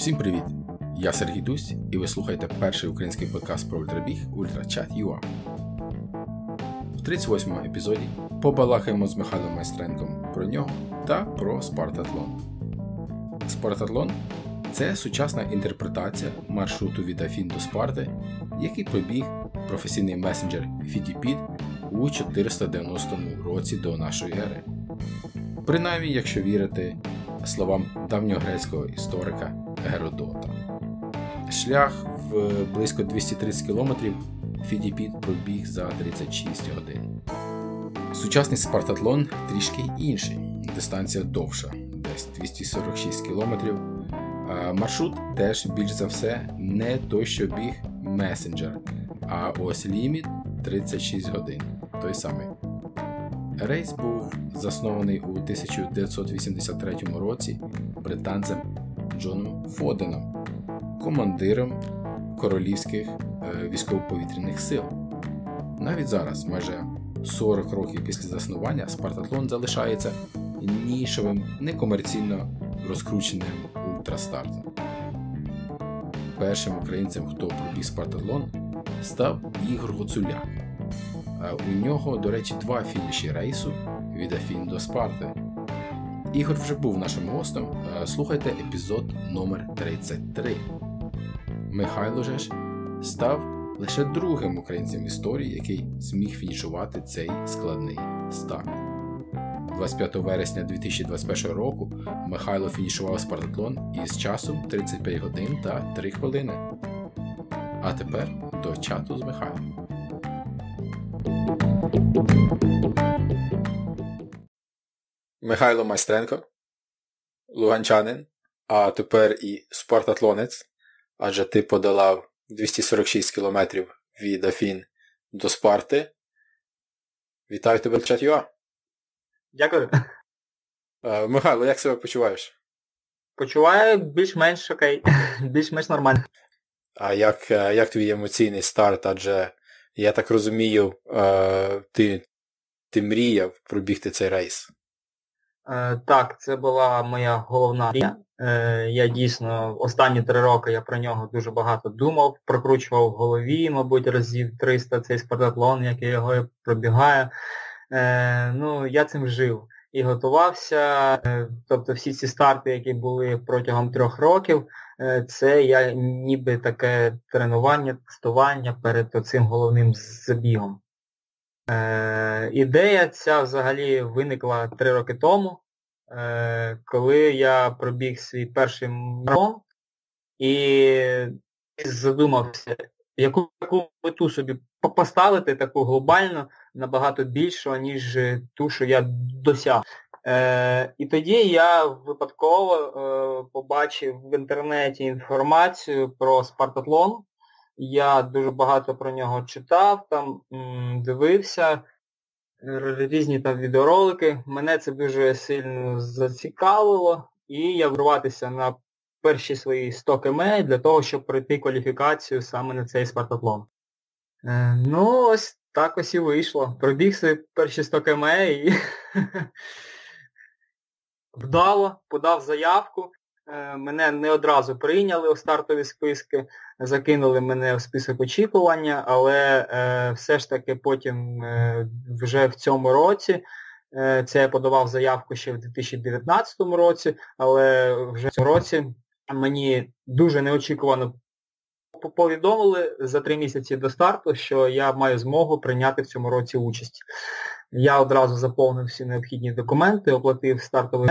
Всім привіт! Я Сергій Дусь, і ви слухаєте перший український подкаст про ультрабіг UltraChat.ua. В 38-му епізоді побалакаємо з Михайлом Майстренком про нього та про Спартатлон. Спартатлон це сучасна інтерпретація маршруту від Афін до Спарти, який пробіг професійний месенджер Фітіпід у 490 році до нашої ери. Принаймні, якщо вірити словам давньогрецького історика Геродота. Шлях в близько 230 км Фідіпід пробіг за 36 годин. Сучасний спартатлон трішки інший, дистанція довша, десь 246 км. Маршрут теж більш за все не той, що біг месенджер, а ось ліміт 36 годин. Той самий. Рейс був заснований у 1983 році британцем Джоном Фоденом, командиром королівських е, військово-повітряних сил. Навіть зараз, майже 40 років після заснування, Спартатлон залишається нішовим, некомерційно розкрученим ультрастартом. Першим українцем, хто пробіг Спартатлон, став Ігор Гуцуляк. У нього, до речі, два фініші рейсу від Афін до Спарти. Ігор вже був нашим гостем. Слухайте епізод номер 33 Михайло же став лише другим українцем в історії, який зміг фінішувати цей складний старт. 25 вересня 2021 року Михайло фінішував Спартатлон із часом 35 годин та 3 хвилини. А тепер до чату з Михайлом. Михайло Майстренко, луганчанин, а тепер і спортатлонець, адже ти подолав 246 кілометрів від Афін до Спарти. Вітаю тебе в чат ЮА. Дякую. Е, Михайло, як себе почуваєш? Почуваю більш-менш окей, більш-менш нормально. А як е, як твій емоційний старт? Адже я так розумію, е, ти ти мріяв пробігти цей рейс. Е, так, це була моя головна мрія. Е, я дійсно останні три роки я про нього дуже багато думав, прокручував в голові, мабуть, разів 300 цей спартатлон, як я його пробігаю. Ну, Я цим жив і готувався. Тобто всі ці старти, які були протягом трьох років, це я ніби таке тренування, тестування перед цим головним забігом. Е, Ідея ця взагалі виникла три роки тому, е, коли я пробіг свій перший марафон і задумався, яку яку мету собі поставити таку глобальну, набагато більшу, ніж ту, що я досяг. Е, І тоді я випадково е, побачив в інтернеті інформацію про спартатлон. Я дуже багато про нього читав, там дивився різні там відеоролики. Мене це дуже сильно зацікавило і я вруватися на перші свої 100 км для того, щоб пройти кваліфікацію саме на цей спартатлон. Е, ну, ось так ось і вийшло. Пробіг свої перші 100 км і вдало, подав заявку. Е, мене не одразу прийняли у стартові списки, закинули мене в список очікування, але е, все ж таки потім е, вже в цьому році, е, це я подавав заявку ще в 2019 році, але вже в цьому році мені дуже неочікувано повідомили за три місяці до старту, що я маю змогу прийняти в цьому році участь. Я одразу заповнив всі необхідні документи, оплатив стартовий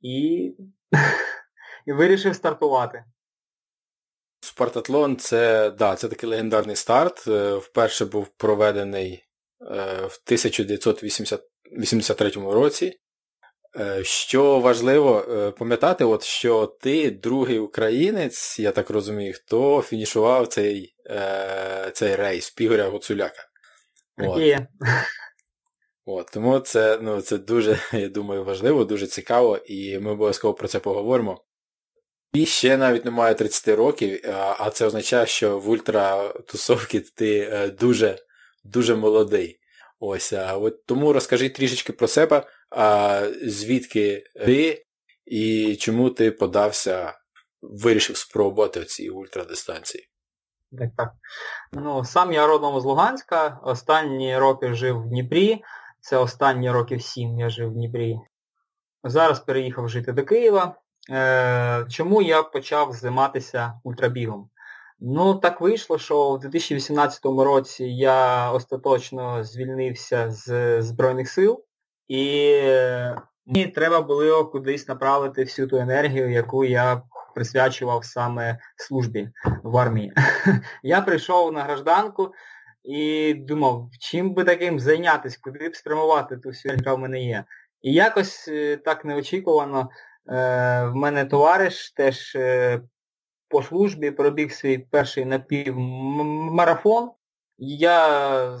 і і вирішив стартувати. Спартатлон це да, це такий легендарний старт. Е, вперше був проведений е, в 1983 році. Е, що важливо пам'ятати, от, що ти другий українець, я так розумію, хто фінішував цей цей рейс Пігоря Гуцуляка. От. От, Тому це ну, це дуже, я думаю, важливо, дуже цікаво, і ми обов'язково про це поговоримо. І ще навіть немає 30 років, а це означає, що в ультратусовці ти е, дуже дуже молодий. Ось, от Тому розкажи трішечки про себе, звідки ти і чому ти подався вирішив спробувати ці ультрадистанції? Так, так. Ну, Сам я родом з Луганська, останні роки жив в Дніпрі, це останні років сім я жив в Дніпрі. Зараз переїхав жити до Києва. Е, Чому я почав займатися ультрабігом? Ну, так вийшло, що в 2018 році я остаточно звільнився з Збройних сил, і мені треба було кудись направити всю ту енергію, яку я присвячував саме службі в армії. Я прийшов на гражданку і думав, чим би таким зайнятися, куди б спрямувати ту всю, яка в мене є. І якось е, так неочікувано е, в мене товариш теж е, по службі пробіг свій перший напівмарафон. Я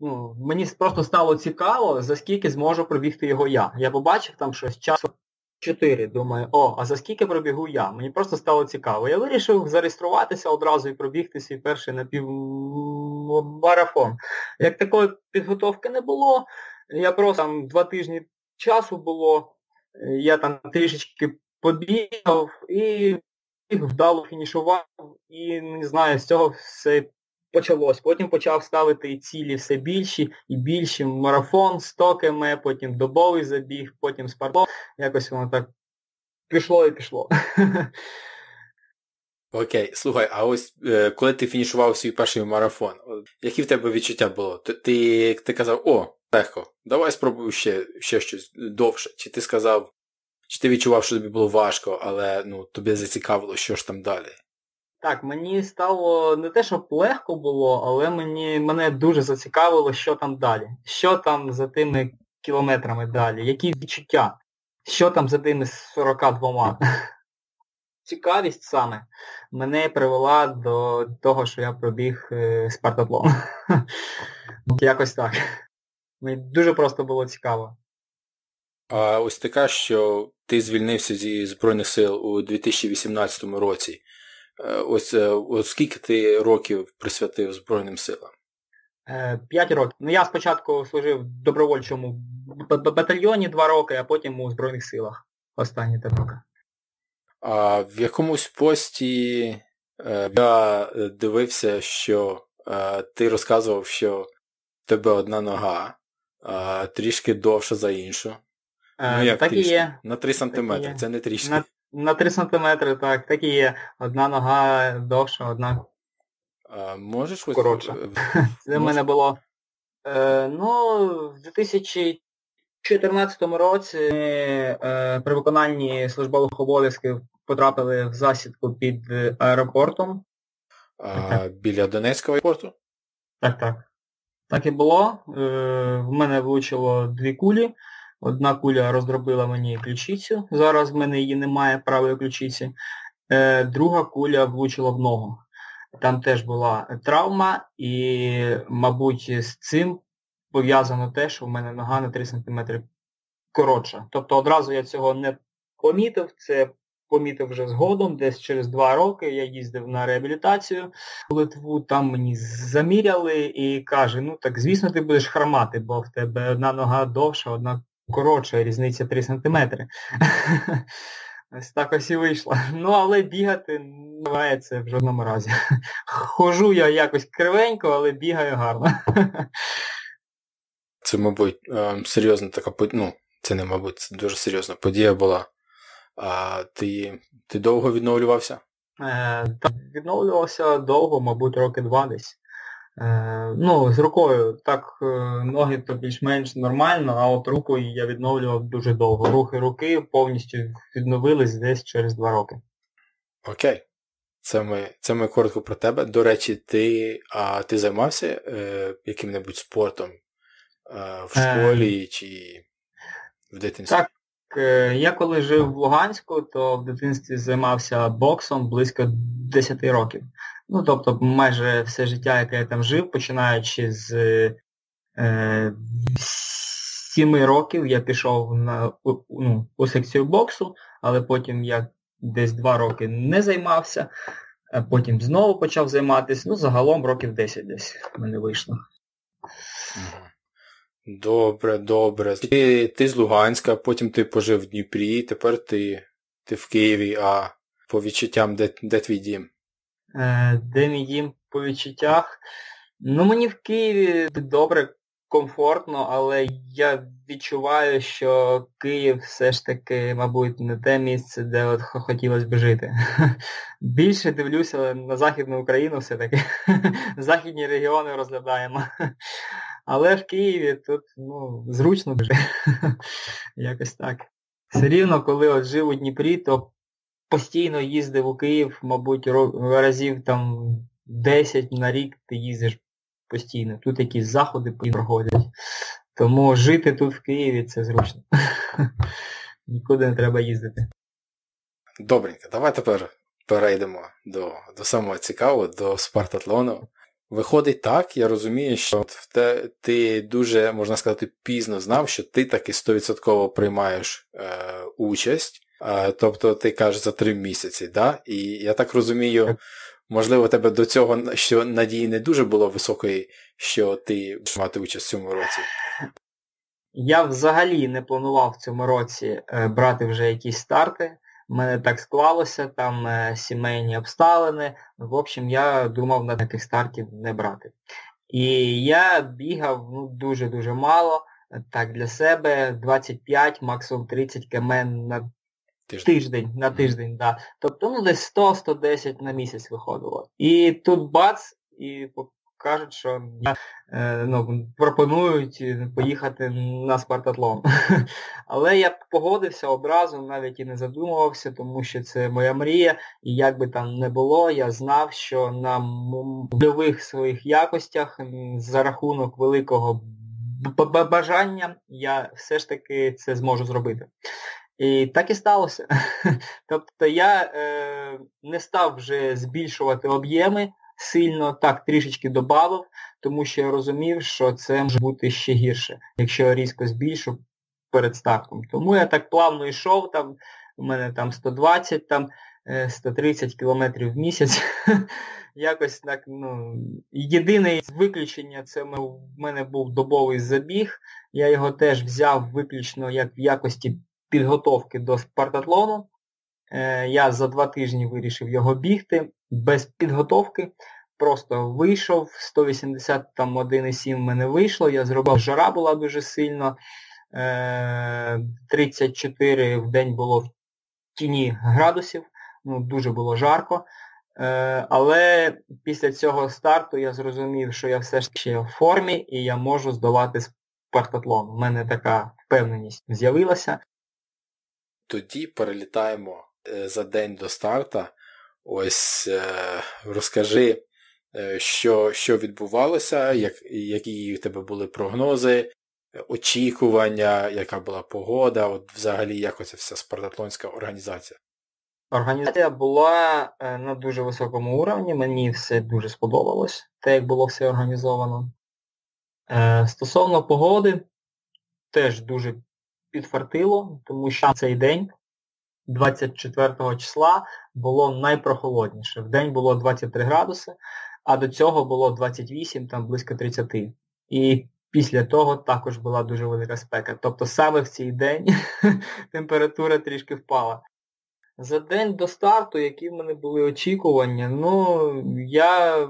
ну, Мені просто стало цікаво, за скільки зможу пробігти його я. Я побачив там щось часу 4. Думаю, о, а за скільки пробігу я? Мені просто стало цікаво. Я вирішив зареєструватися одразу і пробігти свій перший напівмарафон. Як такої підготовки не було, я просто там два тижні часу було, я там трішечки побігав і вдало фінішував і не знаю, з цього все почалось. Потім почав ставити цілі все більші і більші. Марафон, 100 км, потім добовий забіг, потім спартлон. Якось воно так пішло і пішло. Окей, слухай, а ось е, коли ти фінішував свій перший марафон, які в тебе відчуття було? Ти ти казав, о, легко, давай спробую ще ще щось довше. Чи ти сказав, чи ти відчував, що тобі було важко, але ну, тобі зацікавило, що ж там далі? Так, мені стало не те, щоб легко було, але мені, мене дуже зацікавило, що там далі. Що там за тими кілометрами далі, які відчуття, що там за тими 42. Цікавість саме мене привела до того, що я пробіг е, Спартатлон. Якось так. Мені дуже просто було цікаво. А ось така, що ти звільнився зі Збройних сил у 2018 році. Е, ось, е, ось скільки ти років присвятив Збройним силам? Е, п'ять років. Ну я спочатку служив в добровольчому батальйоні два роки, а потім у Збройних силах останні три роки. А в якомусь пості я дивився, що ти розказував, що в тебе одна нога трішки довша за іншу. Ну, як так трішки? і є. На 3 сантиметри, це не трішки. На, на 3 сантиметри, так, так і є. Одна нога довша, одна а, можеш коротша. Це в мене було. Е, Ну, в 2014 році е, при виконанні службових обов'язків потрапили в засідку під аеропортом. А, Біля Донецького аеропорту? Так, так. Так і було. Е, В мене влучило дві кулі. Одна куля роздробила мені ключицю, зараз в мене її немає правої ключиці. Е, друга куля влучила в ногу. Там теж була травма і, мабуть, з цим пов'язано те, що в мене нога на 3 см коротша. Тобто одразу я цього не помітив, це помітив вже згодом, десь через два роки я їздив на реабілітацію в Литву, там мені заміряли і каже, ну так звісно ти будеш хромати, бо в тебе одна нога довша, одна коротша, різниця 3 см. Ось так ось і вийшло. Ну, але бігати не це в жодному разі. Хожу я якось кривенько, але бігаю гарно. Це, мабуть, ем, серйозна така ну, це не мабуть, це дуже серйозна подія була. А ти ти довго відновлювався? Е, Так, відновлювався довго, мабуть, роки два десь. Е, ну, з рукою так е, ноги то більш-менш нормально, а от рукою я відновлював дуже довго. Рухи руки повністю відновились десь через два роки. Окей. Це ми це ми коротко про тебе. До речі, ти а ти займався е, яким-небудь спортом е, в школі е, чи в дитинстві? Так, я коли жив в Луганську, то в дитинстві займався боксом близько 10 років. Ну, тобто майже все життя, яке я там жив, починаючи з е, 7 років я пішов на ну, у секцію боксу, але потім я десь 2 роки не займався, потім знову почав займатися. Ну, загалом років 10 десь в мене вийшло. Добре, добре. Ти ти з Луганська, потім ти пожив в Дніпрі, тепер ти ти в Києві, а по відчуттям, де де твій дім? Е, Де мій дім по відчуттях? Ну мені в Києві добре, комфортно, але я відчуваю, що Київ все ж таки, мабуть, не те місце, де от хотілося б жити. Більше дивлюся на Західну Україну все-таки. Західні регіони розглядаємо. Але в Києві тут ну, зручно жити. Якось так. Все рівно, коли от жив у Дніпрі, то постійно їздив у Київ, мабуть, разів там 10 на рік ти їздиш постійно. Тут якісь заходи проходять. Тому жити тут в Києві це зручно. Нікуди не треба їздити. Добренько, давай тепер перейдемо до до самого цікавого, до спартатлону. Виходить так, я розумію, що те, ти дуже, можна сказати, пізно знав, що ти таки 100% приймаєш е, участь. Е, тобто ти кажеш за три місяці, да? І я так розумію, можливо, тебе до цього що надії не дуже було високої, що ти будеш мати участь в цьому році. Я взагалі не планував в цьому році е, брати вже якісь старти. У мене так склалося, там е, сімейні обставини. В общем, я думав на таких стартів не брати. І я бігав ну, дуже-дуже мало. Так, для себе 25, максимум 30 км на тиждень. тиждень на тиждень, да. Тобто ну десь 100-110 на місяць виходило. І тут бац, і кажуть, що е, ну, пропонують поїхати на спартатлон. Але я погодився одразу, навіть і не задумувався, тому що це моя мрія, і як би там не було, я знав, що на больових своїх якостях за рахунок великого бажання я все ж таки це зможу зробити. І так і сталося. Тобто я е, не став вже збільшувати об'єми сильно, так, трішечки додав, тому що я розумів, що це може бути ще гірше, якщо я різко збільшу перед стартом. Тому я так плавно йшов, там, у мене там 120, там 130 е, кілометрів в місяць. Якось так, ну, єдине виключення, це в мене був добовий забіг. Я його теж взяв виключно як в якості підготовки до спартатлону. Е, я за два тижні вирішив його бігти без підготовки. Просто вийшов, 180 там 1,7 в мене вийшло, я зробив, жара була дуже сильно. 34 е, в день було в тіні градусів, ну дуже було жарко. Е, але після цього старту я зрозумів, що я все ж ще в формі і я можу здолати спартатлон. У мене така впевненість з'явилася. Тоді перелітаємо е, за день до старта. Ось е, розкажи, е, що що відбувалося, як, які у тебе були прогнози, очікування, яка була погода, от взагалі як оця вся спартатлонська організація. Організація була на дуже високому уровні, мені все дуже сподобалось, те, як було все організовано. Стосовно погоди, теж дуже підфартило, тому що цей день, 24 числа, було найпрохолодніше. В день було 23 градуси, а до цього було 28, там близько 30. І після того також була дуже велика спека. Тобто саме в цей день температура трішки впала. За день до старту, які в мене були очікування, ну, я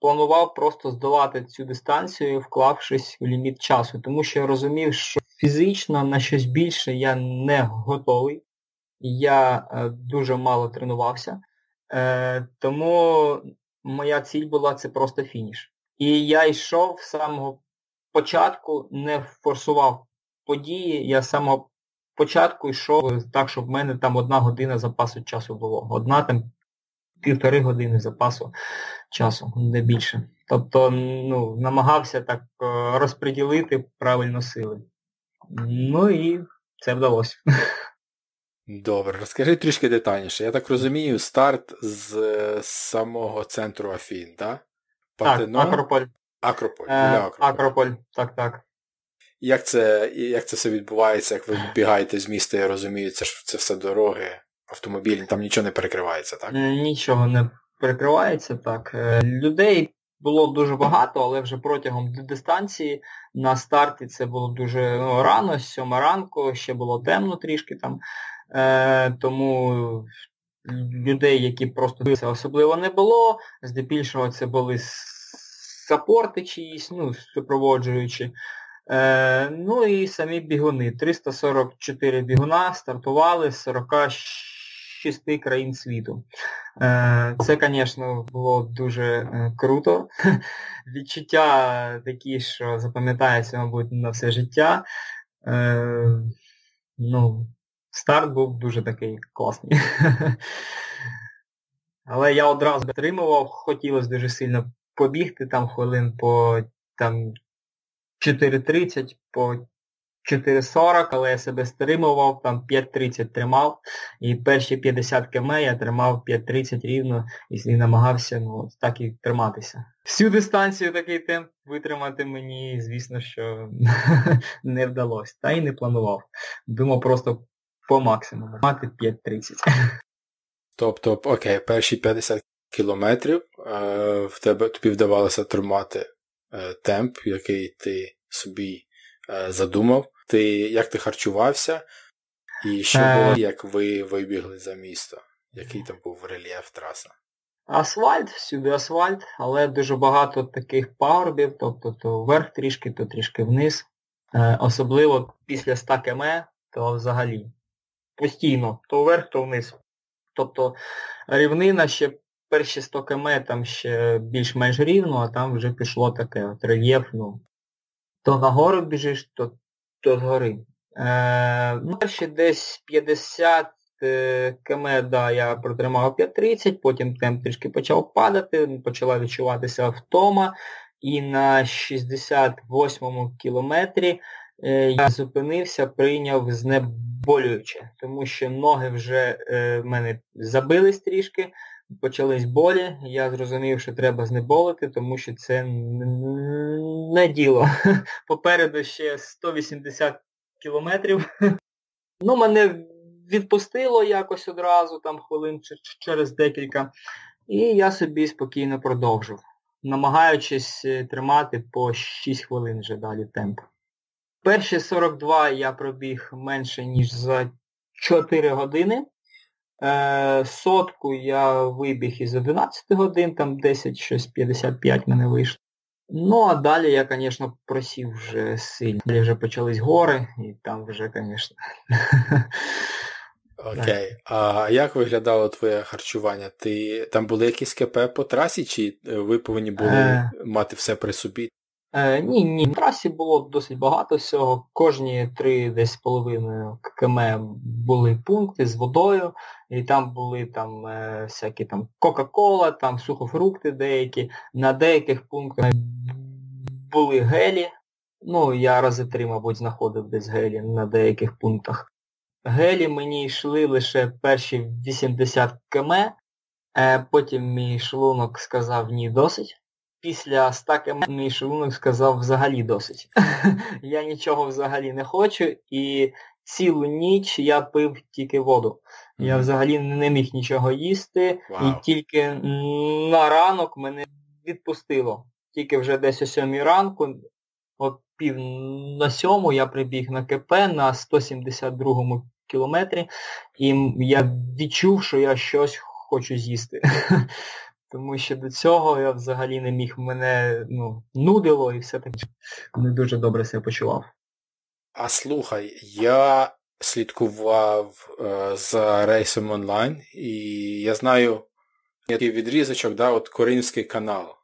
планував просто здолати цю дистанцію, вклавшись у ліміт часу, тому що я розумів, що фізично на щось більше я не готовий. Я е, дуже мало тренувався. Е, тому моя ціль була це просто фініш. І я йшов з самого початку, не форсував події, я з самого початку йшов так, щоб в мене там одна година запасу часу було. Одна там півтори години запасу часу, не більше. Тобто ну, намагався так е, розподілити правильно сили. Ну і це вдалося. Добре, розкажи трішки детальніше. Я так розумію, старт з самого центру Афін, так? Партенон? Так, Акрополь. Акрополь. Е, Акрополь. Акрополь, так, так. Як це як це все відбувається, як ви бігаєте з міста, я розумію, це ж це все дороги, автомобілі, там нічого не перекривається, так? Нічого не перекривається, так. Е, людей було дуже багато, але вже протягом дистанції на старті це було дуже ну, рано, сьома ранку, ще було темно трішки там. Е, Тому людей, які просто дивилися, особливо не було. Здебільшого це були сапорти чиїсь, ну, супроводжуючи. Е, Ну і самі бігуни. 344 бігуна стартували з 46 країн світу. Е, Це, звісно, було дуже е, круто. Відчуття такі, що запам'ятається, мабуть, на все життя. Е, ну, Старт був дуже такий класний. Але я одразу підтримував, хотілося дуже сильно побігти там хвилин по там 4.30, по 4.40, але я себе стримував, там 5.30 тримав. І перші 50 км я тримав 5.30 рівно і намагався ну, так і триматися. Всю дистанцію такий темп витримати мені, звісно, що не вдалося. Та й не планував. Думав просто по максимуму. Мати 5.30. Тобто, окей, перші 50 кілометрів е, в тебе тобі вдавалося тримати е, темп, який ти собі е, задумав. Ти, Як ти харчувався, і що було, як ви вибігли за місто? Який там був рельєф траса? Асфальт, всюди асфальт, але дуже багато таких пагорбів, тобто то вверх трішки, то трішки вниз. Особливо після 100 км, то взагалі постійно, то вверх, то вниз. Тобто рівнина ще перші 100 км там ще більш-менш рівно, а там вже пішло таке от рельєф, ну, то нагору біжиш, то то згори. Е, ну, Перші десь 50 е, км да, я протримав 5.30, потім темп трішки почав падати, почала відчуватися втома. І на 68 му кілометрі е, я зупинився, прийняв знеболююче, тому що ноги вже е, в мене забились трішки, почались болі, я зрозумів, що треба знеболити, тому що це не діло. Попереду ще 180 кілометрів. Ну, мене відпустило якось одразу, там хвилин через декілька, і я собі спокійно продовжив, намагаючись е, тримати по 6 хвилин вже далі темп. Перші 42 я пробіг менше, ніж за 4 години. Е, Сотку я вибіг із 11 годин, там 10 щось 55 мене вийшло. Ну, а далі я, звісно, просів вже сильно. Далі вже почались гори, і там вже, звісно. Окей. А як виглядало твоє харчування? Ти Там були якісь КП по трасі, чи ви повинні були е... мати все при собі? Е, Ні, ні, в трасі було досить багато всього. Кожні три десь половиною км були пункти з водою, і там були там е, всякі там Кока-Кола, там сухофрукти деякі. На деяких пунктах були гелі. Ну, я рази три, мабуть, знаходив десь гелі на деяких пунктах. Гелі мені йшли лише перші 80 км, е, потім мій шлунок сказав ні досить після 100 км мій шлунок сказав взагалі досить. я нічого взагалі не хочу і цілу ніч я пив тільки воду. Я взагалі не міг нічого їсти wow. і тільки на ранок мене відпустило. Тільки вже десь о сьомій ранку, от пів на сьому я прибіг на КП на 172-му кілометрі, і я відчув, що я щось хочу з'їсти. Тому що до цього я взагалі не міг, мене ну, нудило і все таке не дуже добре себе почував. А слухай, я слідкував е, за рейсом онлайн, і я знаю такий відрізочок, да, от Коринський канал.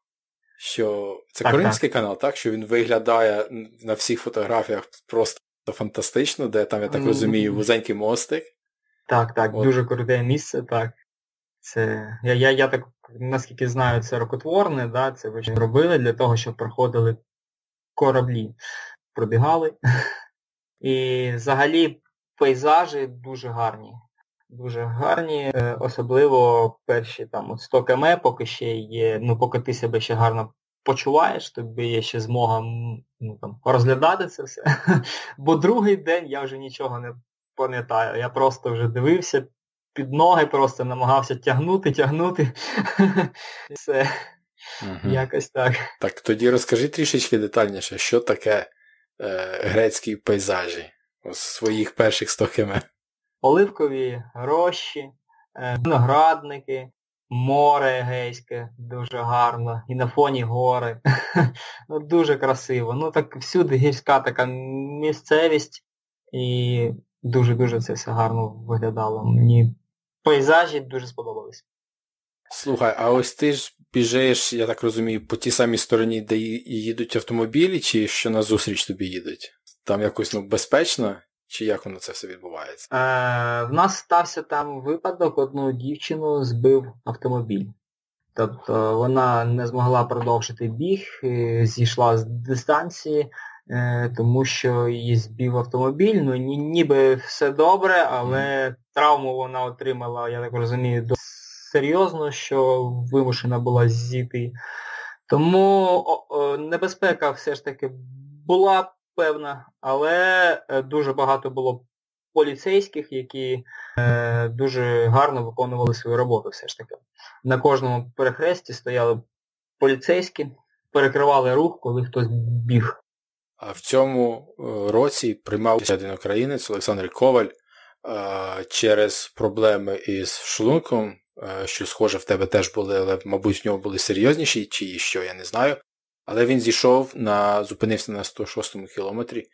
Що Це так, Коринський так. канал, так? Що він виглядає на всіх фотографіях просто фантастично, де там, я так розумію, вузенький мостик. Так, так, от. дуже круте місце, так. Це, Я я, я так, наскільки знаю, це рукотворне, да, це ви робили для того, щоб проходили кораблі, пробігали. І взагалі пейзажі дуже гарні. Дуже гарні, е, особливо перші там от 100 км, поки ще є, ну поки ти себе ще гарно почуваєш, тобі є ще змога ну, там, розглядати це все. Бо другий день я вже нічого не пам'ятаю. Я просто вже дивився, під ноги просто намагався тягнути, тягнути. Все. Угу. Якось так. Так тоді розкажи трішечки детальніше, що таке е, грецькі пейзажі у своїх перших 100 км. Оливкові рощі, е, виноградники, море Егейське, дуже гарно, і на фоні гори. ну, Дуже красиво. Ну так всюди гірська така місцевість і дуже-дуже це все гарно виглядало. Мені пейзажі дуже сподобались. Слухай, а ось ти ж біжиш, я так розумію, по тій самій стороні, де їдуть автомобілі, чи що на зустріч тобі їдуть? Там якось ну, безпечно, чи як воно це все відбувається? Е, В нас стався там випадок, одну дівчину збив автомобіль. Тобто вона не змогла продовжити біг, е, зійшла з дистанції, тому що її збив автомобіль. Ну ніби все добре, але травму вона отримала, я так розумію, до серйозно, що вимушена була зійти. Тому небезпека все ж таки була певна, але е, дуже багато було поліцейських, які е, дуже гарно виконували свою роботу все ж таки. На кожному перехресті стояли поліцейські, перекривали рух, коли хтось біг. А в цьому е, році приймав один українець Олександр Коваль через проблеми із шлунком Е, що схоже в тебе теж були, але, мабуть, в нього були серйозніші, чи що, я не знаю. Але він зійшов, на, зупинився на 106 му кілометрі.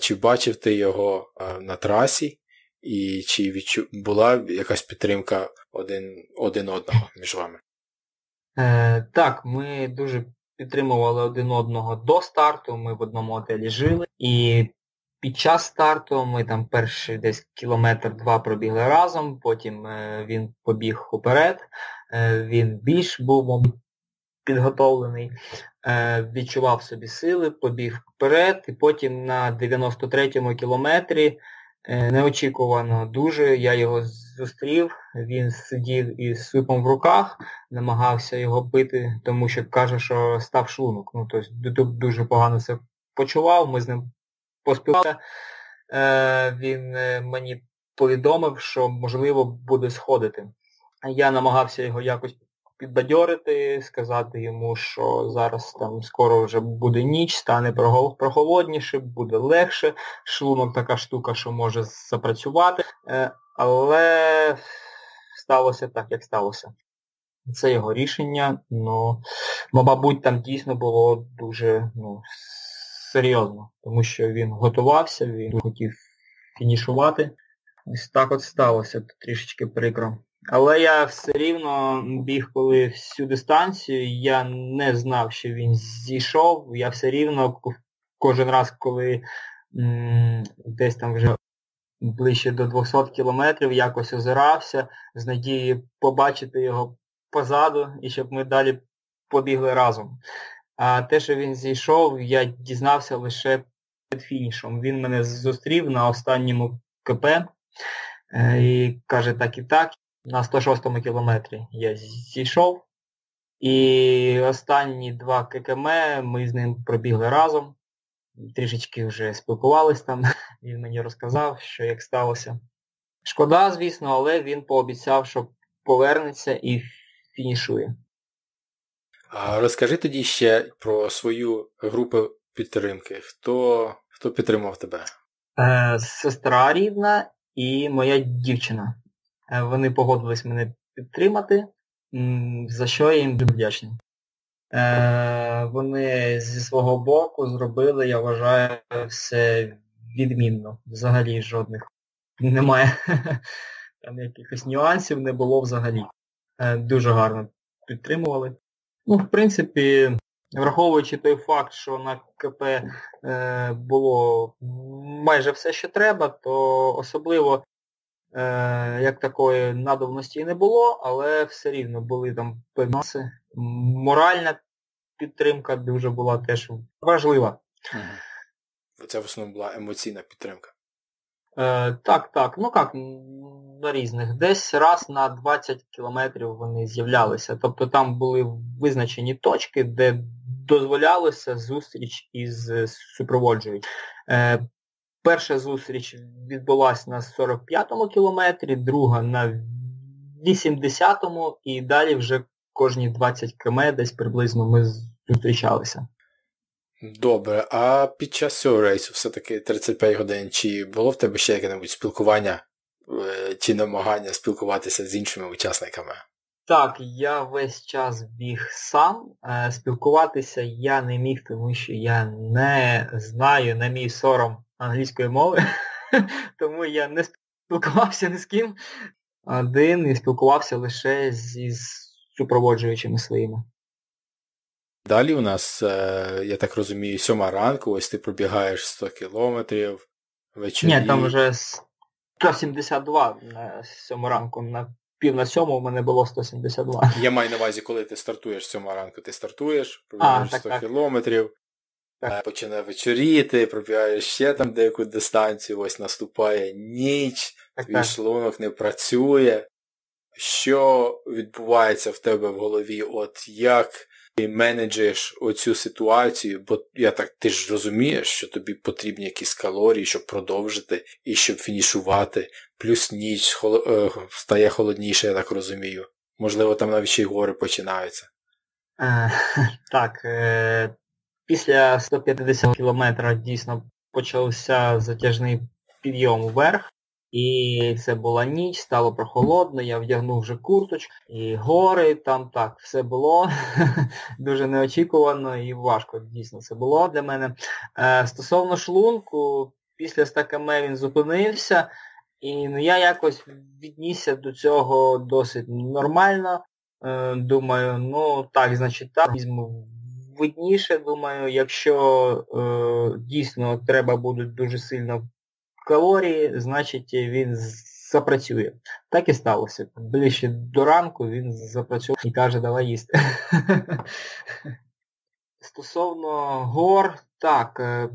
Чи бачив ти його на трасі, і чи відчу... була якась підтримка один один одного між вами? Е, Так, ми дуже підтримували один одного до старту, ми в одному готелі жили. І під час старту ми там перший десь кілометр-два пробігли разом, потім е, він побіг уперед, е, він більш був підготовлений, е, відчував собі сили, побіг вперед, і потім на 93-му кілометрі неочікувано дуже я його зустрів, він сидів із свипом в руках, намагався його бити, тому що каже, що став шлунок. Ну, тобто дуже погано це почував, ми з ним поспілкувалися. е, він е, мені повідомив, що можливо буде сходити. Я намагався його якось підбадьорити, сказати йому, що зараз там скоро вже буде ніч, стане прохолодніше, буде легше, шлунок така штука, що може запрацювати. Е, але сталося так, як сталося. Це його рішення, ну, мабуть, там дійсно було дуже ну, серйозно, тому що він готувався, він хотів фінішувати. Ось так от сталося, трішечки прикро. Але я все рівно біг, коли всю дистанцію, я не знав, що він зійшов. Я все рівно кожен раз, коли м десь там вже ближче до 200 кілометрів якось озирався, з надією побачити його позаду і щоб ми далі побігли разом. А те, що він зійшов, я дізнався лише перед фінішом. Він мене зустрів на останньому КП е, і каже так і так. На 106 му кілометрі я зійшов. І останні два ККМ ми з ним пробігли разом. Трішечки вже спілкувались там, він мені розказав, що як сталося. Шкода, звісно, але він пообіцяв, що повернеться і фінішує. А Розкажи тоді ще про свою групу підтримки. Хто хто підтримав тебе? Е, Сестра рідна і моя дівчина. Е, Вони погодились мене підтримати, за що я їм дуже вдячний. Е, Вони зі свого боку зробили, я вважаю, все відмінно. Взагалі жодних немає. Там якихось нюансів не було взагалі. Е, Дуже гарно підтримували. Ну, в принципі, враховуючи той факт, що на КП було майже все, що треба, то особливо як такої надовності не було, але все рівно були там певні. Моральна підтримка дуже була теж важлива. Це в основному була емоційна підтримка. Е, Так, так. Ну як, на різних. Десь раз на 20 кілометрів вони з'являлися. Тобто там були визначені точки, де дозволялося зустріч із супроводжуючим. Е, Перша зустріч відбулася на 45-му кілометрі, друга на 80-му і далі вже кожні 20 км десь приблизно ми зустрічалися. Добре, а під час цього рейсу все-таки 35 годин, чи було в тебе ще яке-небудь спілкування е, чи намагання спілкуватися з іншими учасниками? Так, я весь час біг сам. Е, спілкуватися я не міг, тому що я не знаю на мій сором англійської мови, тому я не спілкувався ні з ким. Один і спілкувався лише зі супроводжуючими своїми. Далі у нас, е, я так розумію, сьома ранку, ось ти пробігаєш 100 кілометрів, вечері. Ні, там вже 172 на сьому ранку. На пів на сьому у мене було 172. Я маю на увазі, коли ти стартуєш сьома ранку, ти стартуєш, пробігаєш 100 так. кілометрів, так. Е, починає вечоріти, пробігаєш ще там деяку дистанцію, ось наступає ніч, твій шлунок не працює. Що відбувається в тебе в голові? От як ти менеджуєш оцю ситуацію, бо я так ти ж розумієш, що тобі потрібні якісь калорії, щоб продовжити і щоб фінішувати. Плюс ніч холо... Е, стає холодніше, я так розумію. Можливо, там навіть ще й гори починаються. Е, так, е, після 150 кілометра дійсно почався затяжний підйом вверх. І це була ніч, стало прохолодно, я вдягнув вже курточку, і гори, там так, все було дуже неочікувано і важко дійсно це було для мене. Е, Стосовно шлунку, після 100 км він зупинився, і ну, я якось віднісся до цього досить нормально. Е, Думаю, ну так, значить так, візьму видніше, думаю, якщо е, дійсно треба буде дуже сильно калорії, значить він запрацює. Так і сталося. Ближче до ранку він запрацював і каже, давай їсти. Стосовно гор, так, е,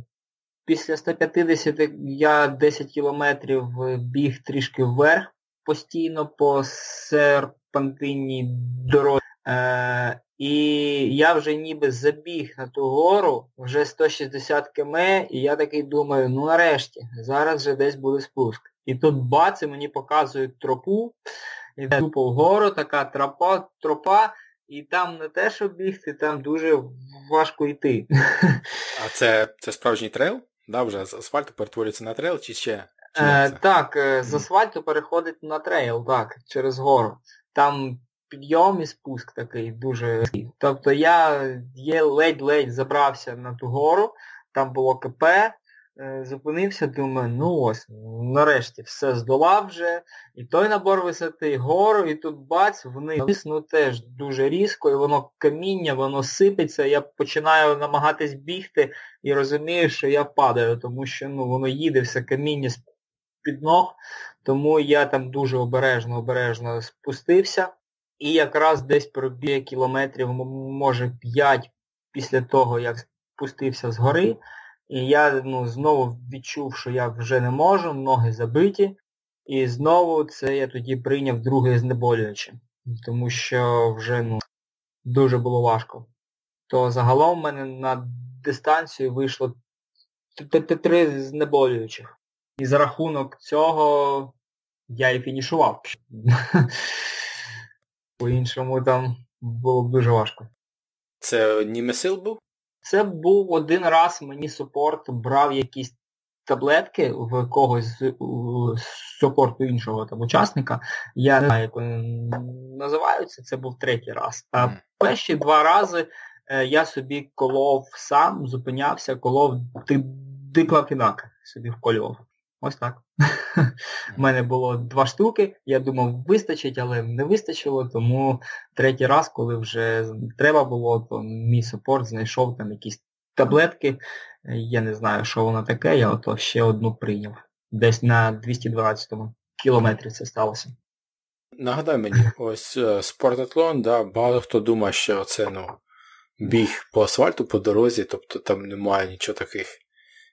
після 150 я 10 кілометрів біг трішки вверх постійно по серпантинній дорозі. Е, і я вже ніби забіг на ту гору, вже 160 км, і я такий думаю, ну нарешті, зараз вже десь буде спуск. І тут бац, і мені показують тропу, іде тупо вгору, така тропа, тропа, і там не те, що бігти, там дуже важко йти. А це це справжній трейл? Да, Вже з асфальту перетворюється на трейл чи ще? Чи е, Так, е, з асфальту переходить на трейл, так, через гору. Там підйом і спуск такий дуже. Тобто я є ледь-ледь забрався на ту гору, там було КП, е, зупинився, думаю, ну ось, нарешті все здолав вже. І той набор висоти, і гору, і тут бац, вони ну, теж дуже різко, і воно каміння, воно сипеться, я починаю намагатись бігти і розумію, що я падаю, тому що ну, воно їде все каміння з під ног, тому я там дуже обережно-обережно спустився. І якраз десь пробіг кілометрів, може 5 після того, як спустився з гори. І я ну, знову відчув, що я вже не можу, ноги забиті. І знову це я тоді прийняв друге знеболююче. Тому що вже ну, дуже було важко. То загалом в мене на дистанцію вийшло три знеболюючих. І за рахунок цього я і фінішував. По-іншому там було б дуже важко. Це Німесил був? Це був один раз мені супорт брав якісь таблетки в когось з супорту іншого там учасника. Я не знаю, як вони називаються, це був третій раз. А mm. перші два рази е, я собі колов сам, зупинявся, колов диклафінака собі вколював. Ось так. У мене було два штуки, я думав, вистачить, але не вистачило, тому третій раз, коли вже треба було, то мій супорт знайшов там якісь таблетки. Я не знаю, що воно таке, я ото ще одну прийняв. Десь на 212 му кілометрі це сталося. Нагадай мені, ось е, спортатлон, да, багато хто думає, що це ну, біг по асфальту, по дорозі, тобто там немає нічого таких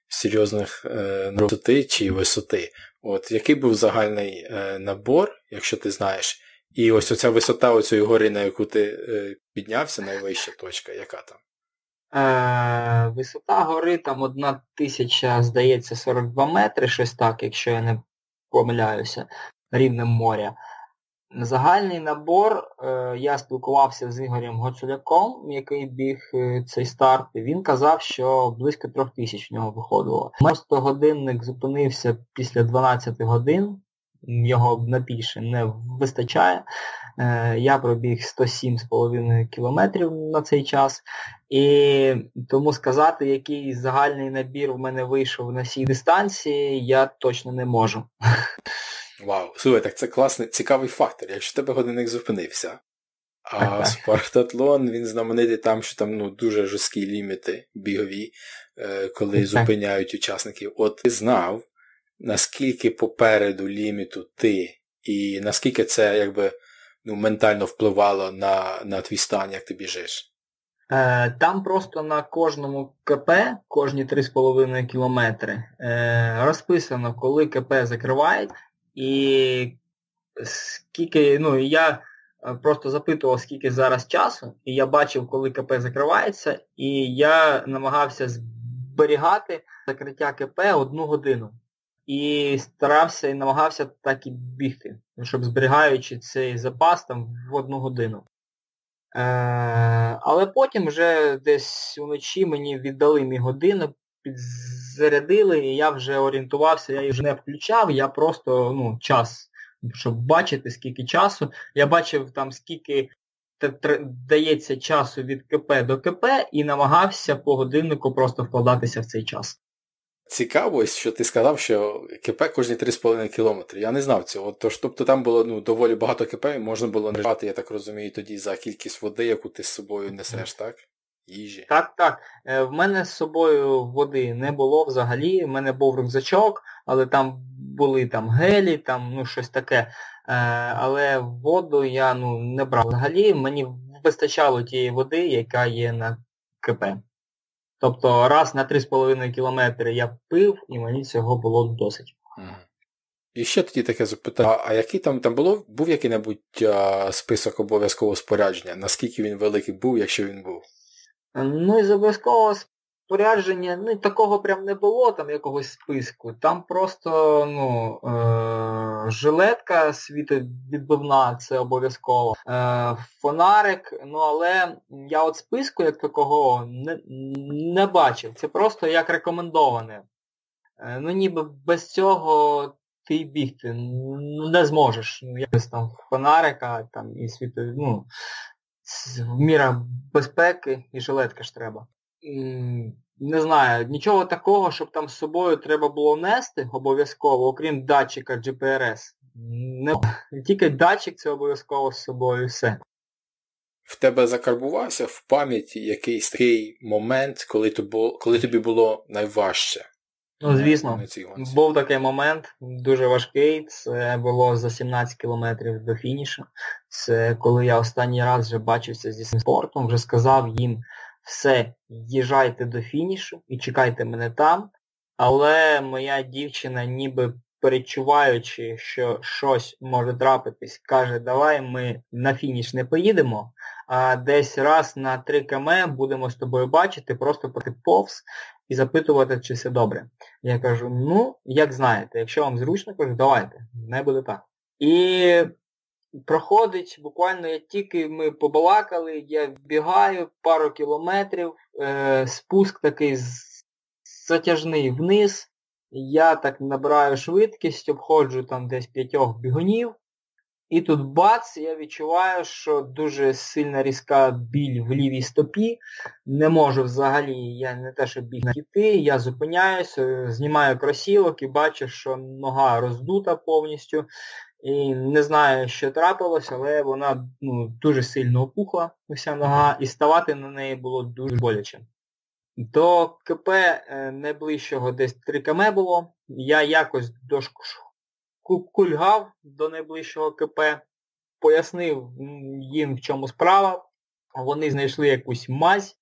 серйозних е, висоти чи висоти. От, Який був загальний е, набор, якщо ти знаєш, і ось оця висота оцієї гори, на яку ти е, піднявся, найвища точка, яка там? Е, Висота гори там одна тисяча, здається, 42 метри, щось так, якщо я не помиляюся, рівнем моря. Загальний набор, е, я спілкувався з Ігорем Гоцуляком, який біг е, цей старт, він казав, що близько трьох тисяч в нього виходило. Просто годинник зупинився після 12 годин, його на більше не вистачає. Е, я пробіг 107,5 кілометрів на цей час. І тому сказати, який загальний набір в мене вийшов на цій дистанції, я точно не можу. Вау, слухай, так це класний, цікавий фактор. Якщо тебе годинник зупинився, а спартатлон, він знаменитий там, що там ну, дуже жорсткі ліміти бігові, е, коли зупиняють учасників. От ти знав, наскільки попереду ліміту ти, і наскільки це якби ну, ментально впливало на на твій стан, як ти біжиш? Е, Там просто на кожному КП, кожні 3,5 кілометри, е, розписано, коли КП закривають, і скільки, ну, я е, просто запитував, скільки зараз часу, і я бачив, коли КП закривається, і я намагався зберігати закриття КП одну годину. І старався і намагався так і бігти, щоб зберігаючи цей запас там в одну годину. Е, Але потім вже десь вночі мені віддали мій годину, підзарядили, і я вже орієнтувався, я її вже не включав, я просто ну, час, щоб бачити, скільки часу. Я бачив там, скільки дається часу від КП до КП і намагався по годиннику просто вкладатися в цей час. Цікаво, що ти сказав, що КП кожні 3,5 кілометри. Я не знав цього. Тож, тобто там було ну, доволі багато КП, і можна було нажати, я так розумію, тоді за кількість води, яку ти з собою несеш, так? Їжі. Так, так. Е, в мене з собою води не було взагалі. В мене був рюкзачок, але там були там гелі, там ну щось таке. Е, але воду я ну, не брав взагалі. Мені вистачало тієї води, яка є на КП. Тобто раз на 3,5 кілометри я пив, і мені цього було досить. І ще тоді таке запитання, а який там там було, був який-небудь а, список обов'язкового спорядження? Наскільки він великий був, якщо він був? Ну і з обов'язкового спорядження, ну такого прям не було, там якогось списку. Там просто ну, е- жилетка світовідбивна, це обов'язково. Е- Фонарик, ну але я от списку як такого не, не бачив. Це просто як рекомендоване. Е- ну ніби без цього ти бігти не зможеш. Ну, якось там фонарика там і світові, ну, міра безпеки і жилетка ж треба не знаю, нічого такого, щоб там з собою треба було нести обов'язково, окрім датчика GPRS. Не Тільки датчик це обов'язково з собою і все. В тебе закарбувався в пам'яті якийсь такий момент, коли тобі, було найважче? Ну, звісно, був такий момент, дуже важкий, це було за 17 кілометрів до фінішу. Це коли я останній раз вже бачився зі спортом, вже сказав їм, все, їжджайте до фінішу і чекайте мене там. Але моя дівчина, ніби перечуваючи, що щось може трапитись, каже, давай ми на фініш не поїдемо, а десь раз на 3 км будемо з тобою бачити, просто проти повз і запитувати, чи все добре. Я кажу, ну, як знаєте, якщо вам зручно, кажу, давайте, не буде так. І проходить, буквально як тільки ми побалакали, я бігаю пару кілометрів, е, спуск такий затяжний вниз. Я так набираю швидкість, обходжу там десь п'ятьох бігунів. І тут бац, я відчуваю, що дуже сильна різка біль в лівій стопі. Не можу взагалі, я не те, щоб біг йти, я зупиняюся, знімаю кросівок і бачу, що нога роздута повністю. І не знаю, що трапилось, але вона ну, дуже сильно опухла, вся нога, і ставати на неї було дуже боляче. До КП е, найближчого десь 3 км було. Я якось кульгав до найближчого КП, пояснив їм, в чому справа. Вони знайшли якусь мазь,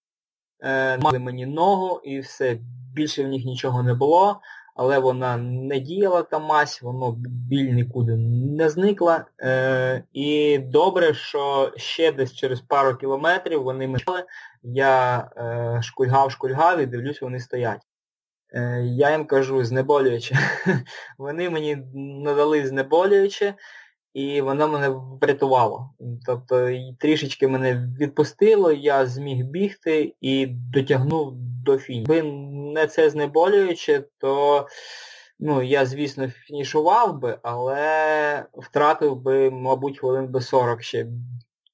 е, мали мені ногу і все, більше в них нічого не було але вона не діяла та мазь, воно біль нікуди не зникла. Е, І добре, що ще десь через пару кілометрів вони мешали, я е, шкульгав-шкульгав і дивлюсь, вони стоять. Е, Я їм кажу знеболююче. Вони мені надали знеболююче, і воно мене врятувало. Тобто трішечки мене відпустило, я зміг бігти і дотягнув до фінішу. Якби не це знеболююче, то ну, я, звісно, фінішував би, але втратив би, мабуть, хвилин би 40 ще.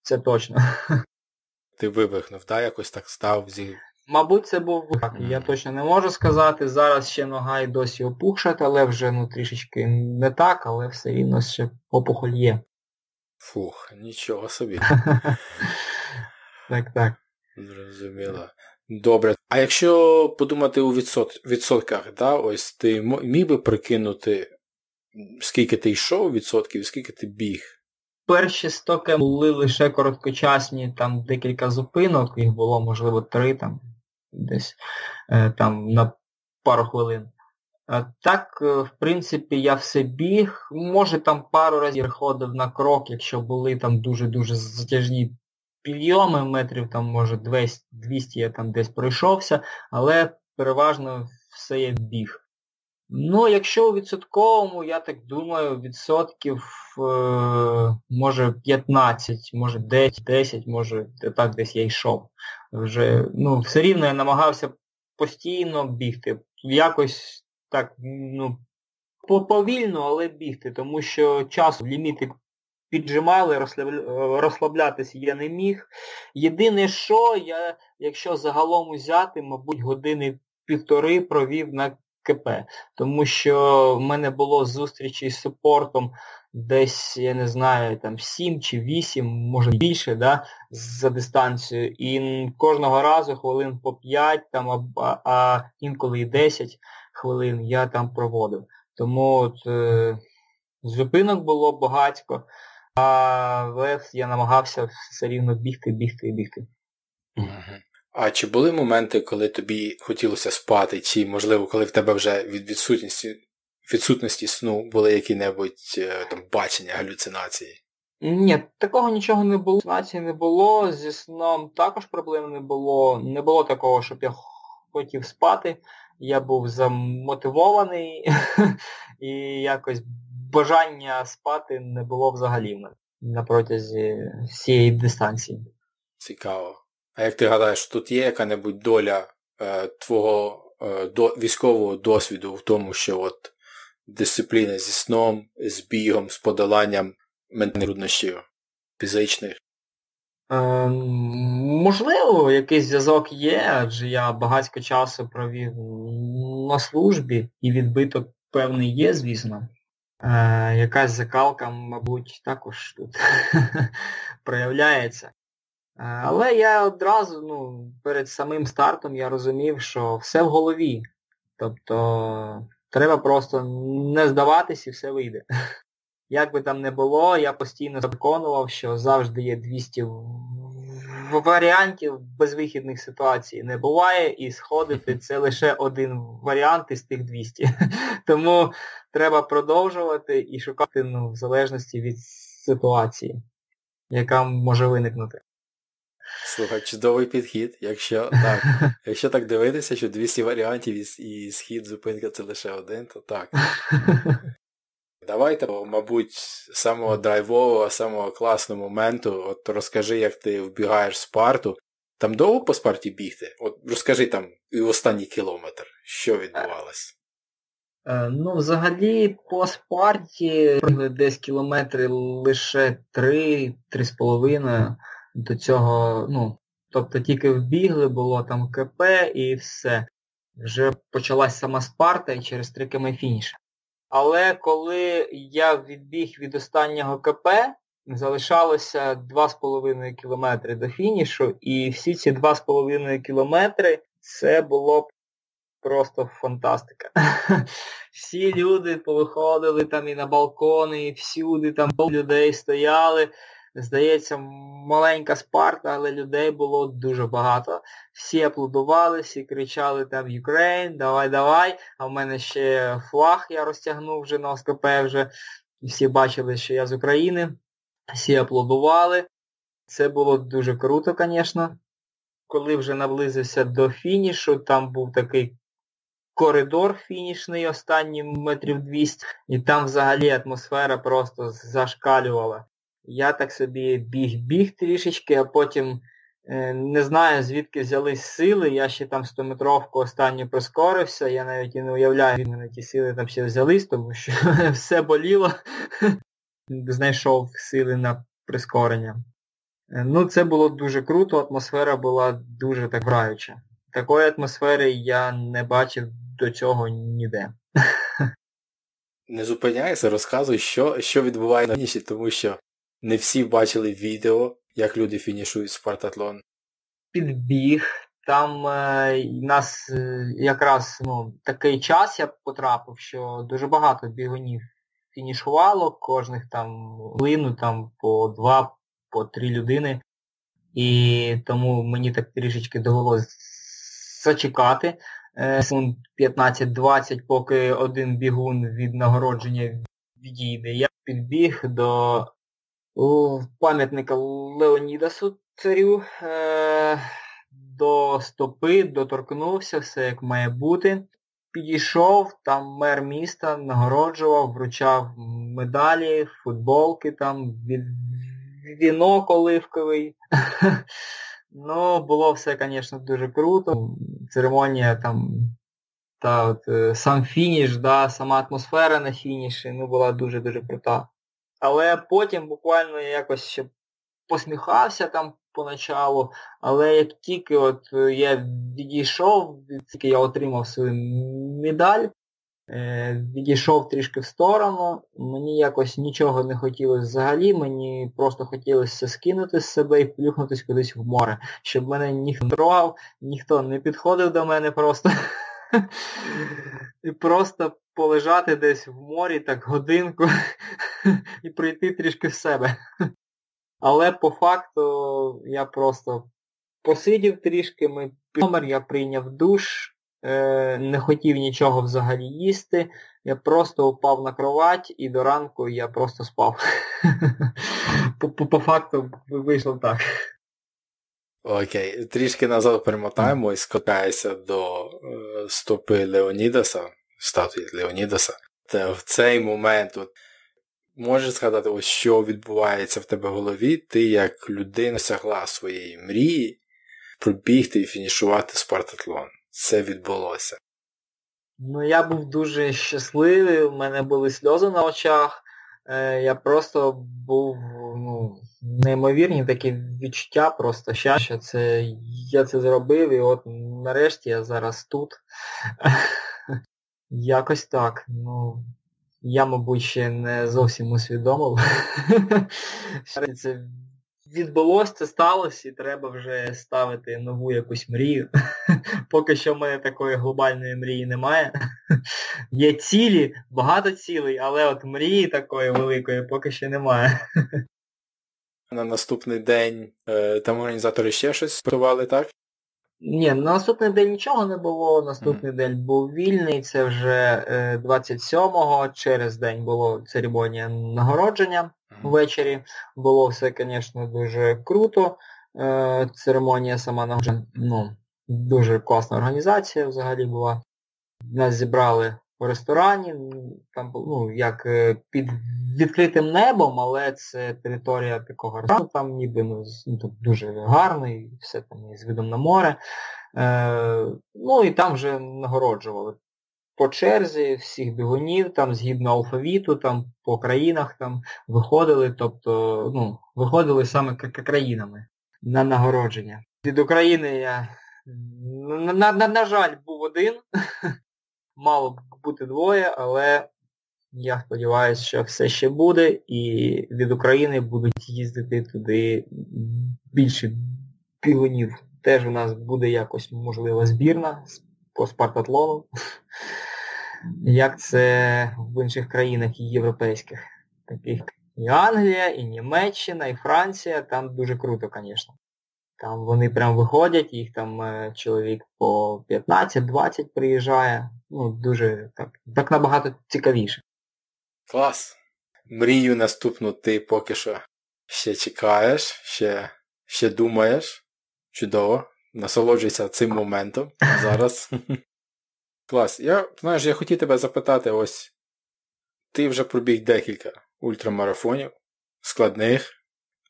Це точно. Ти вивихнув, так? Якось так став зі. Мабуть, це був так. Я точно не можу сказати. Зараз ще нога і досі опухша, але вже ну, трішечки не так, але все рівно ще опухоль є. Фух, нічого собі. Так, так. Зрозуміло. Добре. А якщо подумати у відсот... відсотках, да, ось ти міг би прикинути, скільки ти йшов відсотків, скільки ти біг? Перші 100 км були лише короткочасні, там декілька зупинок, їх було, можливо, три там десь е, там на пару хвилин. Так, е, в принципі, я все біг. Може там пару разів ходив на крок, якщо були там дуже-дуже затяжні підйоми, метрів там, може, 200 200 я там десь пройшовся, але переважно все є біг. Ну, якщо у відсотковому, я так думаю, відсотків е, може 15, може 10, 10, може так десь я йшов. Вже, ну, Все рівно я намагався постійно бігти. Якось так, ну, повільно, але бігти, тому що часу ліміти піджимали, розслаблятися я не міг. Єдине, що я, якщо загалом узяти, мабуть, години півтори провів на КП, тому що в мене було зустрічі з супортом десь, я не знаю, там 7 чи 8, може більше, да, за дистанцію. І кожного разу хвилин по 5, там, а, а інколи і 10 хвилин я там проводив. Тому от, е, зупинок було багатько, але я намагався все рівно бігти, бігти і бігти. А чи були моменти, коли тобі хотілося спати, чи, можливо, коли в тебе вже від відсутності відсутності сну були які-небудь е, там бачення, галюцинації? Ні, такого нічого не було. Галюцинації не було, зі сном також проблем не було. Не було такого, щоб я хотів спати. Я був замотивований і якось бажання спати не було взагалі на протязі всієї дистанції. Цікаво. А як ти гадаєш, тут є яка-небудь доля е, твого е, до, військового досвіду в тому, що от дисципліна зі сном, з бігом, з подоланням ментальних труднощів фізичних? Е, можливо, якийсь зв'язок є, адже я багатько часу провів на службі і відбиток певний є, звісно. Е, Якась закалка, мабуть, також тут проявляється. Е, але я одразу, ну, перед самим стартом я розумів, що все в голові. Тобто треба просто не здаватись і все вийде. Як би там не було, я постійно переконував, що завжди є 200 варіантів безвихідних ситуацій. Не буває, і сходити це лише один варіант із тих 200. Тому треба продовжувати і шукати ну, в залежності від ситуації, яка може виникнути. Слухай, чудовий підхід. Якщо так якщо так дивитися, що 200 варіантів і, схід, зупинка це лише один, то так. Давайте, мабуть, самого драйвового, самого класного моменту, от розкажи, як ти вбігаєш з парту. Там довго по спарті бігти? От розкажи там і останній кілометр, що відбувалось? Е, ну, взагалі, по спарті десь кілометри лише 3-3,5 до цього, ну, тобто тільки вбігли, було там КП і все. Вже почалась сама спарта і через 3 км фініш. Але коли я відбіг від останнього КП, залишалося 2,5 кілометри до фінішу, і всі ці 2,5 кілометри це було б просто фантастика. Всі люди повиходили там і на балкони, і всюди там людей стояли. Здається, маленька спарта, але людей було дуже багато. Всі аплодували, всі кричали там Ukraine, давай, давай. А в мене ще флаг я розтягнув вже на ОСКП вже. Всі бачили, що я з України. Всі аплодували. Це було дуже круто, звісно. Коли вже наблизився до фінішу, там був такий коридор фінішний, останні метрів 200, і там взагалі атмосфера просто зашкалювала. Я так собі біг-біг трішечки, а потім Е, не знаю, звідки взялись сили, я ще там 100-метровку останню прискорився, я навіть і не уявляю, від мене ті сили там ще взялись, тому що все боліло. Знайшов сили на прискорення. Е, ну, це було дуже круто, атмосфера була дуже так граюча. Такої атмосфери я не бачив до цього ніде. Не зупиняйся, розказуй, що що відбувається на фініші, тому що не всі бачили відео, як люди фінішують спартатлон. Підбіг. Там е, нас е, якраз ну, такий час я потрапив, що дуже багато бігунів фінішувало, кожних там хвилину там по два, по три людини. І тому мені так трішечки довелося зачекати е, секунд 15-20, поки один бігун від нагородження відійде. Я підбіг до пам'ятника Леонідасу царю, е, до стопи, доторкнувся, все як має бути. Підійшов, там мер міста нагороджував, вручав медалі, футболки, там вінок оливковий. Ну, було все, звісно, дуже круто. Церемонія там, та от е, сам фініш, да, сама атмосфера на фініші, ну, була дуже-дуже крута. Але потім буквально якось ще посміхався там поначалу, але як тільки от е, я відійшов, тільки я отримав свою медаль, е, відійшов трішки в сторону, мені якось нічого не хотілося взагалі, мені просто хотілося скинути з себе і плюхнутися кудись в море, щоб мене ніхто не трогав, ніхто не підходив до мене просто. І просто полежати десь в морі так годинку і прийти трішки в себе. Але по факту я просто посидів трішки, ми номер, я прийняв душ, е, не хотів нічого взагалі їсти. Я просто упав на кровать і до ранку я просто спав. По факту вийшло так. Окей, трішки назад перемотаємо і скотаємося до е, стопи Леонідаса, статуї Леонідаса. Та в цей момент от, можеш згадати, ось що відбувається в тебе в голові, ти як людина сягла своєї мрії пробігти і фінішувати спартатлон. Це відбулося. Ну, я був дуже щасливий, у мене були сльози на очах. Е, Я просто був ну, неймовірні такі відчуття, просто щастя. Це я це зробив і от нарешті я зараз тут. Якось так. Ну, я, мабуть, ще не зовсім усвідомив. Це відбулося, це сталося і треба вже ставити нову якусь мрію. Поки що в мене такої глобальної мрії немає. Є цілі, багато цілей, але от мрії такої великої поки що немає. На наступний день е, там організатори ще щось готували, так? Ні, на наступний день нічого не було, наступний mm. день був вільний, це вже е, 27-го, через день було церемонія нагородження mm. ввечері. Було все, звісно, дуже круто. Е, Церемонія сама нагородження, ну, дуже класна організація взагалі була. Нас зібрали в ресторані, там ну, як е, під відкритим небом, але це територія такого ресторану, там ніби ну, ну, дуже гарний, все там з видом на море. Е, Ну і там вже нагороджували по черзі всіх бігунів, там згідно алфавіту, там по країнах там виходили, тобто ну, виходили саме країнами на нагородження. Від України я, на, на, на, на жаль, був один. Мало б бути двоє, але я сподіваюся, що все ще буде і від України будуть їздити туди більше пігунів. Теж у нас буде якось можлива збірна по спартатлону. Як це в інших країнах європейських, таких і Англія, і Німеччина, і Франція, там дуже круто, звісно. Там вони прям виходять, їх там е, чоловік по 15-20 приїжджає. Ну, дуже так, так набагато цікавіше. Клас. Мрію наступну ти поки що ще чекаєш, ще ще думаєш. Чудово. Насолоджуйся цим моментом зараз. Клас. Я, знаєш, я хотів тебе запитати, ось ти вже пробіг декілька ультрамарафонів, складних,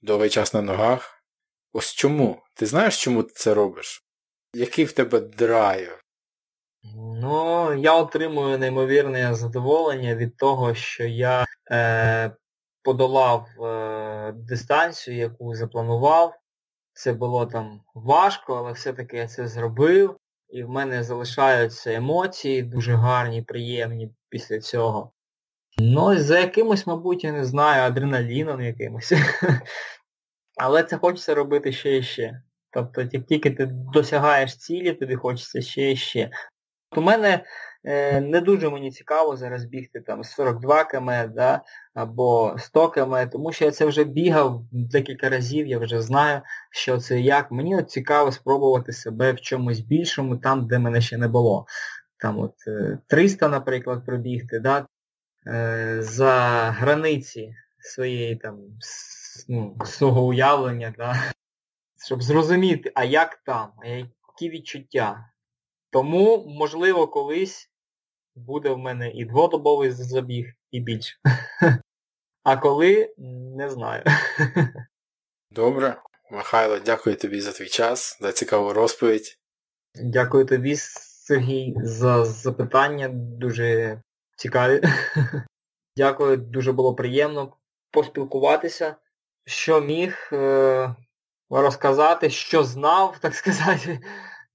довгий час на ногах. Ось чому? Ти знаєш, чому ти це робиш? Який в тебе драйв? Ну, я отримую неймовірне задоволення від того, що я е, подолав е, дистанцію, яку запланував. Це було там важко, але все-таки я це зробив. І в мене залишаються емоції дуже гарні, приємні після цього. Ну, за якимось, мабуть, я не знаю, адреналіном якимось. Але це хочеться робити ще і ще. Тобто, як тільки ти досягаєш цілі, тобі хочеться ще і ще. У мене е, не дуже мені цікаво зараз бігти там 42 км да, або 100 км, тому що я це вже бігав декілька разів, я вже знаю, що це як. Мені от цікаво спробувати себе в чомусь більшому, там, де мене ще не було. Там от 300, е, наприклад, пробігти, да, е, за границі своєї там ну, свого уявлення, да, щоб зрозуміти, а як там, а які відчуття. Тому, можливо, колись буде в мене і дводобовий забіг, і більше. А коли, не знаю. Добре. Михайло, дякую тобі за твій час, за цікаву розповідь. Дякую тобі, Сергій, за запитання. Дуже цікаві. Дякую, дуже було приємно поспілкуватися. Що міг е- розказати, що знав, так сказати.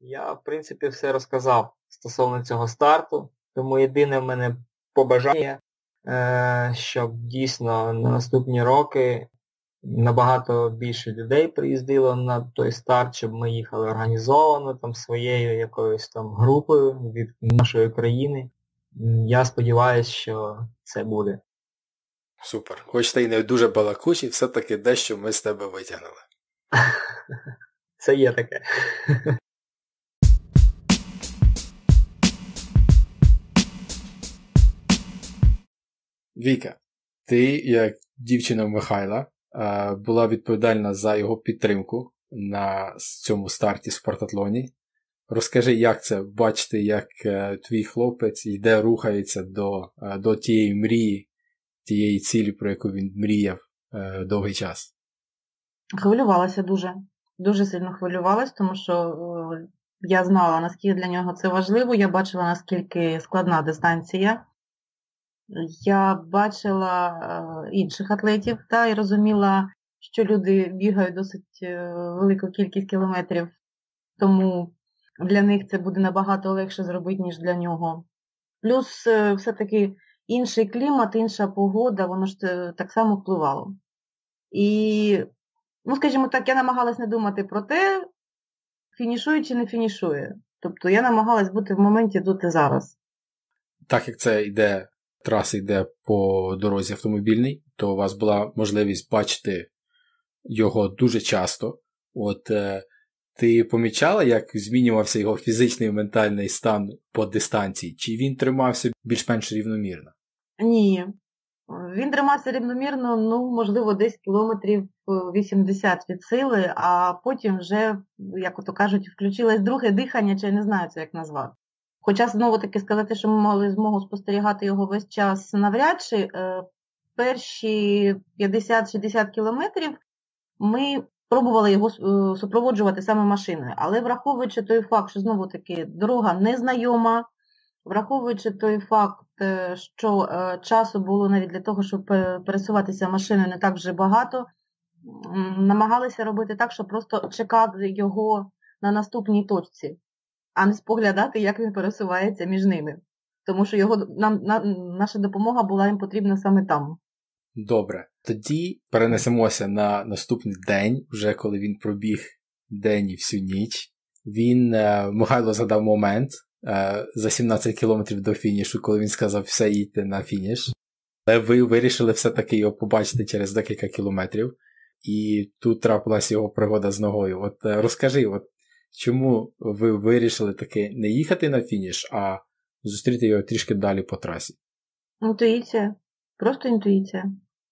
Я, в принципі, все розказав стосовно цього старту. Тому єдине в мене побажання, е, щоб дійсно на наступні роки набагато більше людей приїздило на той старт, щоб ми їхали організовано там своєю якоюсь там групою від нашої країни. Я сподіваюся, що це буде. Супер. Хоч ти й не дуже балакучий, все-таки дещо ми з тебе витягнули. Це є таке. Віка, ти, як дівчина Михайла, е, була відповідальна за його підтримку на цьому старті спортатлоні. Розкажи, як це бачити, як е, твій хлопець йде, рухається до е, до тієї мрії, тієї цілі, про яку він мріяв довгий час. Хвилювалася дуже. Дуже сильно хвилювалася, тому що я знала, наскільки для нього це важливо, я бачила, наскільки складна дистанція. Я бачила е, інших атлетів та, і розуміла, що люди бігають досить е, велику кількість кілометрів, тому для них це буде набагато легше зробити, ніж для нього. Плюс е, все-таки інший клімат, інша погода, воно ж так само впливало. І, ну, скажімо так, я намагалась не думати про те, фінішує чи не фінішує. Тобто я намагалась бути в моменті тут і зараз. Так як це йде траса йде по дорозі автомобільній, то у вас була можливість бачити його дуже часто. От е, ти помічала, як змінювався його фізичний і ментальний стан по дистанції? Чи він тримався більш-менш рівномірно? Ні. Він тримався рівномірно, ну, можливо, десь кілометрів 80 від сили, а потім вже, як ото кажуть, включилось друге дихання, чи я не знаю це як назвати. Хоча, знову таки сказати, що ми мали змогу спостерігати його весь час навряд чи, е, перші 50-60 кілометрів ми пробували його е, супроводжувати саме машиною. Але враховуючи той факт, що знову таки дорога незнайома, враховуючи той факт, е, що часу було навіть для того, щоб пересуватися машиною не так вже багато, намагалися робити так, щоб просто чекати його на наступній точці а не споглядати, як він пересувається між ними. Тому що його нам на, наша допомога була їм потрібна саме там. Добре. Тоді перенесемося на наступний день, вже коли він пробіг день і всю ніч. Він е, Михайло згадав момент е, за 17 кілометрів до фінішу, коли він сказав все їдьте на фініш. Але ви вирішили все-таки його побачити через декілька кілометрів. І тут трапилася його пригода з ногою. От е, розкажи, от Чому ви вирішили таки не їхати на фініш, а зустріти його трішки далі по трасі? Інтуїція. Просто інтуїція.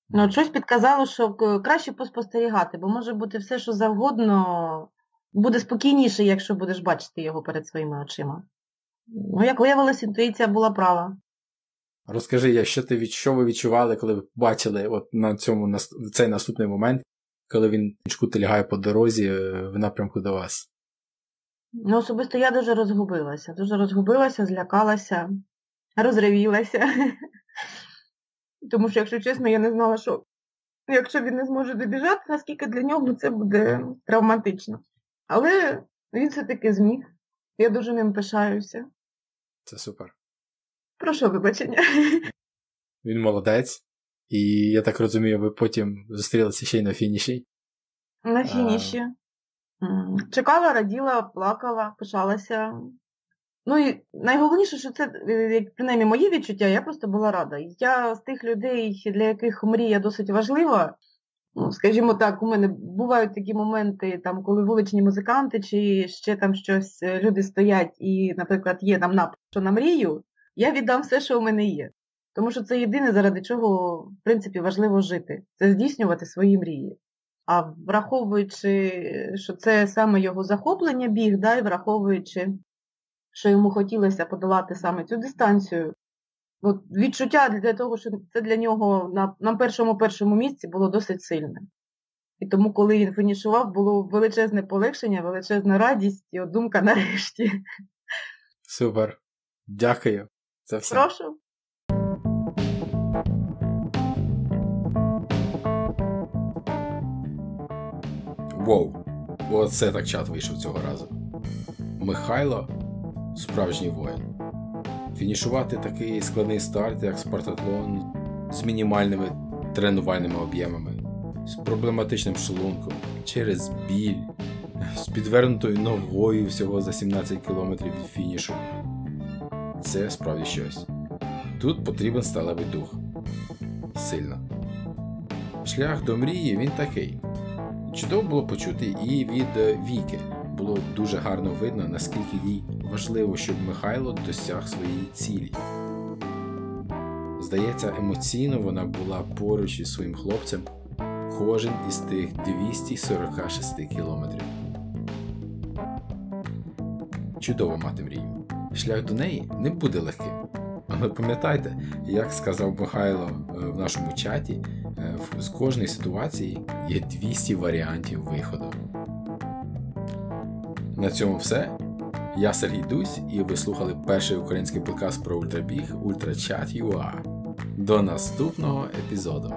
Ну, от щось підказало, що краще поспостерігати, бо може бути все, що завгодно, буде спокійніше, якщо будеш бачити його перед своїми очима. Ну, як виявилось, інтуїція була права. Розкажи, що ти що ви відчували, коли ви бачили от на цьому цей наступний момент коли він чкути лягає по дорозі е, в напрямку до вас? Ну, особисто я дуже розгубилася. Дуже розгубилася, злякалася, розривілася. Тому що, якщо чесно, я не знала, що якщо він не зможе добіжати, наскільки для нього це буде травматично. Але він все-таки зміг. Я дуже ним пишаюся. Це супер. Прошу вибачення. Він молодець. І я так розумію, ви потім зустрілися ще й на фініші. На фініші. М, Чекала, раділа, плакала, пишалася. Ну і найголовніше, що це, е, як принаймні, мої відчуття, я просто була рада. Я з тих людей, для яких мрія досить важлива. Ну, скажімо так, у мене бувають такі моменти, там, коли вуличні музиканти чи ще там щось, е, люди стоять і, наприклад, є там напис, що на мрію, я віддам все, що у мене є. Тому що це єдине, заради чого, в принципі, важливо жити. Це здійснювати свої мрії. А враховуючи, що це саме його захоплення біг, да, і враховуючи, що йому хотілося подолати саме цю дистанцію, от відчуття для того, що це для нього на, на першому першому місці було досить сильне. І тому, коли він фінішував, було величезне полегшення, величезна радість і от думка нарешті. Супер. Дякую. Це все. Прошу. Воу. Оце так чат вийшов цього разу. Михайло справжній воїн. Фінішувати такий складний старт, як спартатлон, з мінімальними тренувальними об'ємами, з проблематичним шлунком, через біль, з підвернутою ногою всього за 17 км від фінішу. Це справді щось. Тут потрібен сталевий дух. Сильно. Шлях до мрії він такий. Чудово було почути і від е, Віки. Було дуже гарно видно, наскільки їй важливо, щоб Михайло досяг своєї цілі. Здається, емоційно вона була поруч із своїм хлопцем кожен із тих 246 кілометрів. Чудово мати мрію. Шлях до неї не буде легким. Але пам'ятайте, як сказав Михайло е, в нашому чаті, з кожної ситуації є 200 варіантів виходу. На цьому все. Я Сергій Дусь, і ви слухали перший український подкаст про ультрабіг UltraChat.ua. До наступного епізоду.